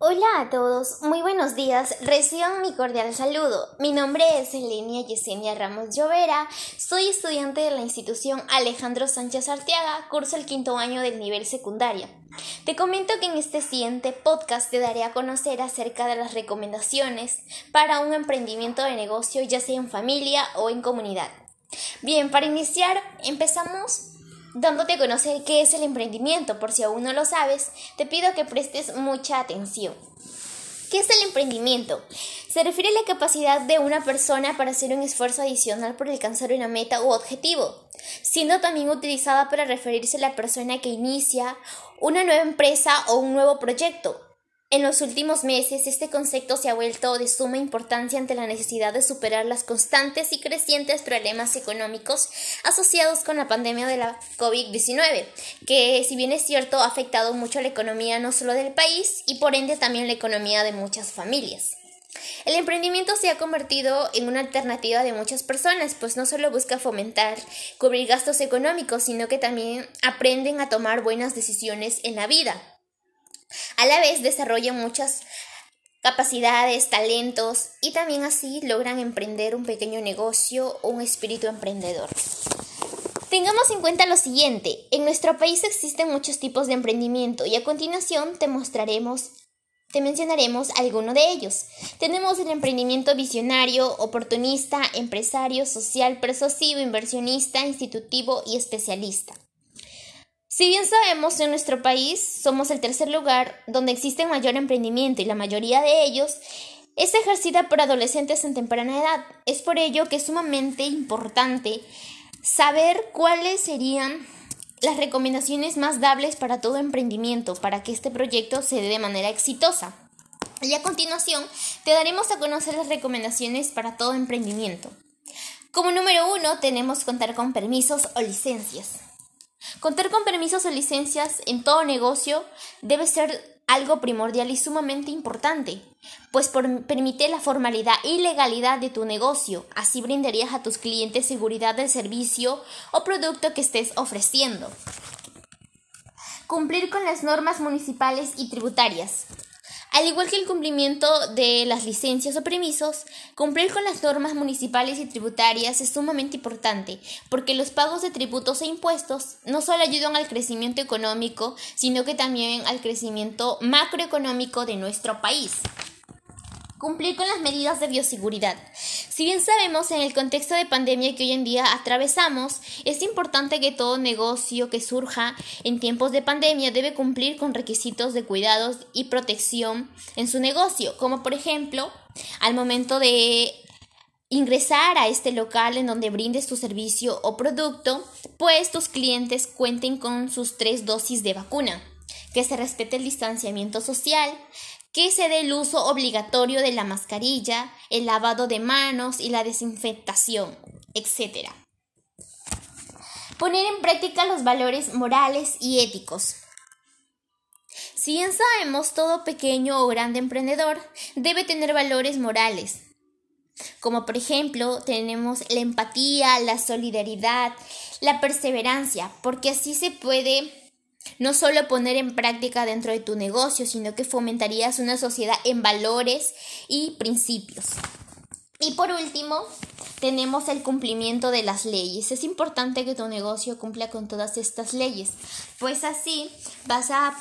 Hola a todos, muy buenos días, reciban mi cordial saludo. Mi nombre es Elenia Yesenia Ramos Llovera, soy estudiante de la institución Alejandro Sánchez Arteaga, curso el quinto año del nivel secundario. Te comento que en este siguiente podcast te daré a conocer acerca de las recomendaciones para un emprendimiento de negocio ya sea en familia o en comunidad. Bien, para iniciar empezamos dándote a conocer qué es el emprendimiento. Por si aún no lo sabes, te pido que prestes mucha atención. ¿Qué es el emprendimiento? Se refiere a la capacidad de una persona para hacer un esfuerzo adicional por alcanzar una meta u objetivo, siendo también utilizada para referirse a la persona que inicia una nueva empresa o un nuevo proyecto, en los últimos meses, este concepto se ha vuelto de suma importancia ante la necesidad de superar las constantes y crecientes problemas económicos asociados con la pandemia de la COVID-19, que si bien es cierto ha afectado mucho a la economía no solo del país y por ende también la economía de muchas familias. El emprendimiento se ha convertido en una alternativa de muchas personas, pues no solo busca fomentar, cubrir gastos económicos, sino que también aprenden a tomar buenas decisiones en la vida. A la vez desarrollan muchas capacidades, talentos y también así logran emprender un pequeño negocio o un espíritu emprendedor. Tengamos en cuenta lo siguiente, en nuestro país existen muchos tipos de emprendimiento y a continuación te mostraremos te mencionaremos alguno de ellos. Tenemos el emprendimiento visionario, oportunista, empresario, social, persuasivo, inversionista, institutivo y especialista. Si bien sabemos, en nuestro país somos el tercer lugar donde existe mayor emprendimiento y la mayoría de ellos es ejercida por adolescentes en temprana edad. Es por ello que es sumamente importante saber cuáles serían las recomendaciones más dables para todo emprendimiento para que este proyecto se dé de manera exitosa. Y a continuación te daremos a conocer las recomendaciones para todo emprendimiento. Como número uno tenemos contar con permisos o licencias. Contar con permisos o licencias en todo negocio debe ser algo primordial y sumamente importante, pues permite la formalidad y legalidad de tu negocio, así brindarías a tus clientes seguridad del servicio o producto que estés ofreciendo. Cumplir con las normas municipales y tributarias. Al igual que el cumplimiento de las licencias o permisos, cumplir con las normas municipales y tributarias es sumamente importante, porque los pagos de tributos e impuestos no solo ayudan al crecimiento económico, sino que también al crecimiento macroeconómico de nuestro país. Cumplir con las medidas de bioseguridad. Si bien sabemos en el contexto de pandemia que hoy en día atravesamos, es importante que todo negocio que surja en tiempos de pandemia debe cumplir con requisitos de cuidados y protección en su negocio, como por ejemplo, al momento de ingresar a este local en donde brindes tu servicio o producto, pues tus clientes cuenten con sus tres dosis de vacuna, que se respete el distanciamiento social, que se dé el uso obligatorio de la mascarilla, el lavado de manos y la desinfectación, etc. Poner en práctica los valores morales y éticos. Si bien sabemos, todo pequeño o grande emprendedor debe tener valores morales, como por ejemplo tenemos la empatía, la solidaridad, la perseverancia, porque así se puede no solo poner en práctica dentro de tu negocio, sino que fomentarías una sociedad en valores y principios. Y por último, tenemos el cumplimiento de las leyes. Es importante que tu negocio cumpla con todas estas leyes, pues así vas a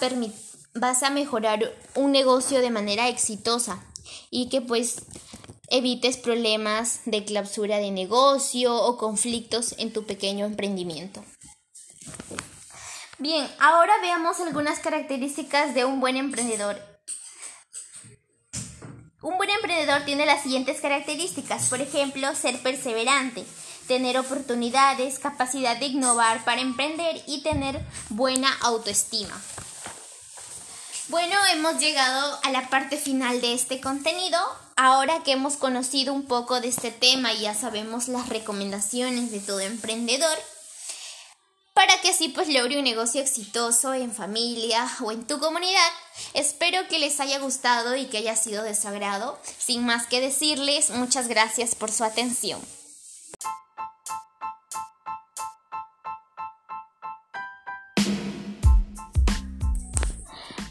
vas a mejorar un negocio de manera exitosa y que pues evites problemas de clausura de negocio o conflictos en tu pequeño emprendimiento. Bien, ahora veamos algunas características de un buen emprendedor. Un buen emprendedor tiene las siguientes características, por ejemplo, ser perseverante, tener oportunidades, capacidad de innovar para emprender y tener buena autoestima. Bueno, hemos llegado a la parte final de este contenido. Ahora que hemos conocido un poco de este tema y ya sabemos las recomendaciones de todo emprendedor, para que así pues logre un negocio exitoso en familia o en tu comunidad. Espero que les haya gustado y que haya sido de su agrado. Sin más que decirles, muchas gracias por su atención.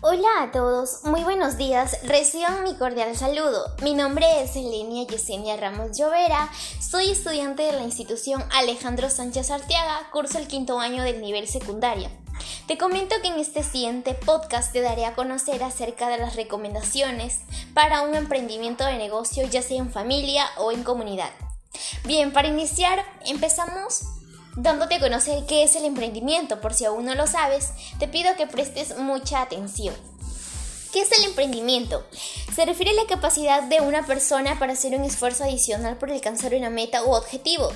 Hola a todos, muy buenos días, reciban mi cordial saludo. Mi nombre es Elenia Yesenia Ramos Llovera, soy estudiante de la institución Alejandro Sánchez Arteaga, curso el quinto año del nivel secundario. Te comento que en este siguiente podcast te daré a conocer acerca de las recomendaciones para un emprendimiento de negocio ya sea en familia o en comunidad. Bien, para iniciar empezamos dándote a conocer qué es el emprendimiento. Por si aún no lo sabes, te pido que prestes mucha atención. ¿Qué es el emprendimiento? Se refiere a la capacidad de una persona para hacer un esfuerzo adicional por alcanzar una meta u objetivo,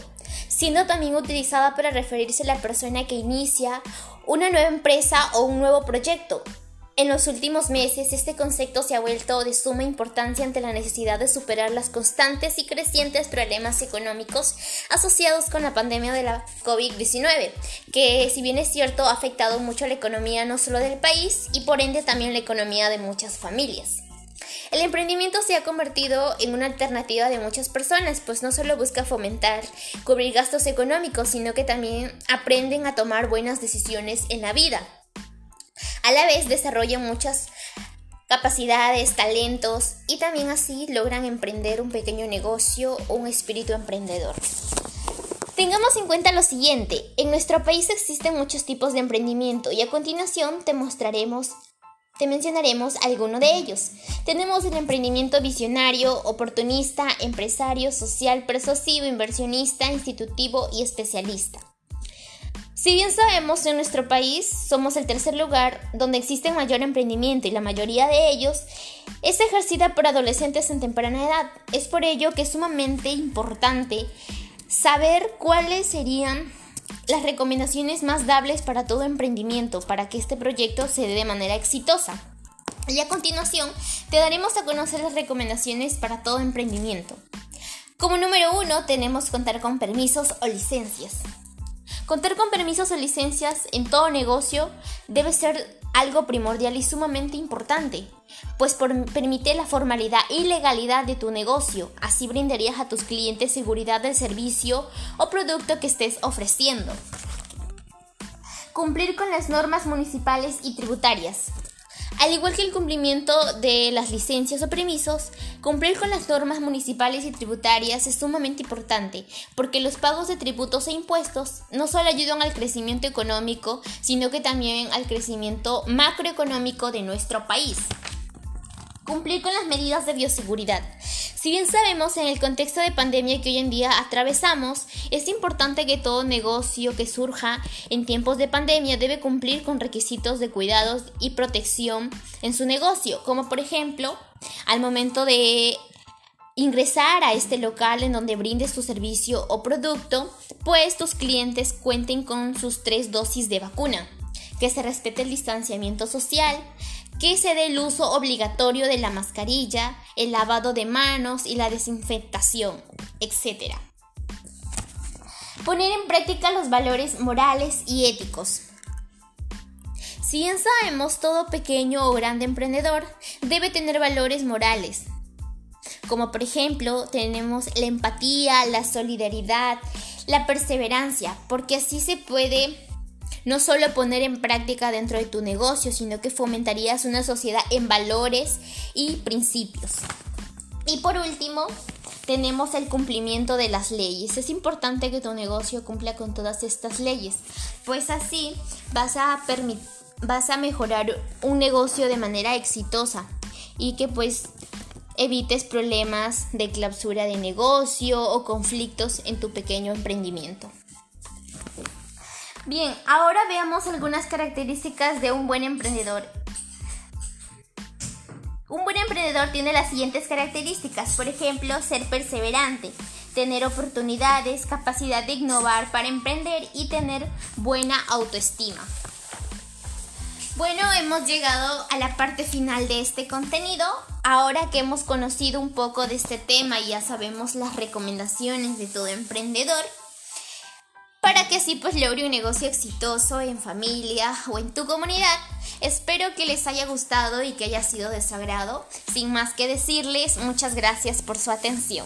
siendo también utilizada para referirse a la persona que inicia una nueva empresa o un nuevo proyecto, en los últimos meses, este concepto se ha vuelto de suma importancia ante la necesidad de superar las constantes y crecientes problemas económicos asociados con la pandemia de la COVID-19, que si bien es cierto ha afectado mucho a la economía no solo del país y por ende también la economía de muchas familias. El emprendimiento se ha convertido en una alternativa de muchas personas, pues no solo busca fomentar, cubrir gastos económicos, sino que también aprenden a tomar buenas decisiones en la vida. A la vez desarrollan muchas capacidades, talentos y también así logran emprender un pequeño negocio o un espíritu emprendedor. Tengamos en cuenta lo siguiente, en nuestro país existen muchos tipos de emprendimiento y a continuación te mostraremos, te mencionaremos alguno de ellos. Tenemos el emprendimiento visionario, oportunista, empresario, social, persuasivo, inversionista, institutivo y especialista. Si bien sabemos en nuestro país somos el tercer lugar donde existe mayor emprendimiento y la mayoría de ellos es ejercida por adolescentes en temprana edad, es por ello que es sumamente importante saber cuáles serían las recomendaciones más dables para todo emprendimiento para que este proyecto se dé de manera exitosa. Y a continuación te daremos a conocer las recomendaciones para todo emprendimiento. Como número uno tenemos contar con permisos o licencias. Contar con permisos o licencias en todo negocio debe ser algo primordial y sumamente importante, pues permite la formalidad y legalidad de tu negocio, así brindarías a tus clientes seguridad del servicio o producto que estés ofreciendo. Cumplir con las normas municipales y tributarias. Al igual que el cumplimiento de las licencias o permisos, cumplir con las normas municipales y tributarias es sumamente importante, porque los pagos de tributos e impuestos no solo ayudan al crecimiento económico, sino que también al crecimiento macroeconómico de nuestro país. Cumplir con las medidas de bioseguridad. Si bien sabemos en el contexto de pandemia que hoy en día atravesamos, es importante que todo negocio que surja en tiempos de pandemia debe cumplir con requisitos de cuidados y protección en su negocio, como por ejemplo, al momento de ingresar a este local en donde brindes tu servicio o producto, pues tus clientes cuenten con sus tres dosis de vacuna, que se respete el distanciamiento social, que se dé el uso obligatorio de la mascarilla, el lavado de manos y la desinfectación, etc. Poner en práctica los valores morales y éticos. Si bien sabemos, todo pequeño o grande emprendedor debe tener valores morales, como por ejemplo tenemos la empatía, la solidaridad, la perseverancia, porque así se puede no solo poner en práctica dentro de tu negocio, sino que fomentarías una sociedad en valores y principios. Y por último, tenemos el cumplimiento de las leyes. Es importante que tu negocio cumpla con todas estas leyes, pues así vas a vas a mejorar un negocio de manera exitosa y que pues evites problemas de clausura de negocio o conflictos en tu pequeño emprendimiento. Bien, ahora veamos algunas características de un buen emprendedor. Un buen emprendedor tiene las siguientes características, por ejemplo, ser perseverante, tener oportunidades, capacidad de innovar para emprender y tener buena autoestima. Bueno, hemos llegado a la parte final de este contenido. Ahora que hemos conocido un poco de este tema y ya sabemos las recomendaciones de todo emprendedor, para que así pues logre un negocio exitoso en familia o en tu comunidad. Espero que les haya gustado y que haya sido de su agrado. Sin más que decirles, muchas gracias por su atención.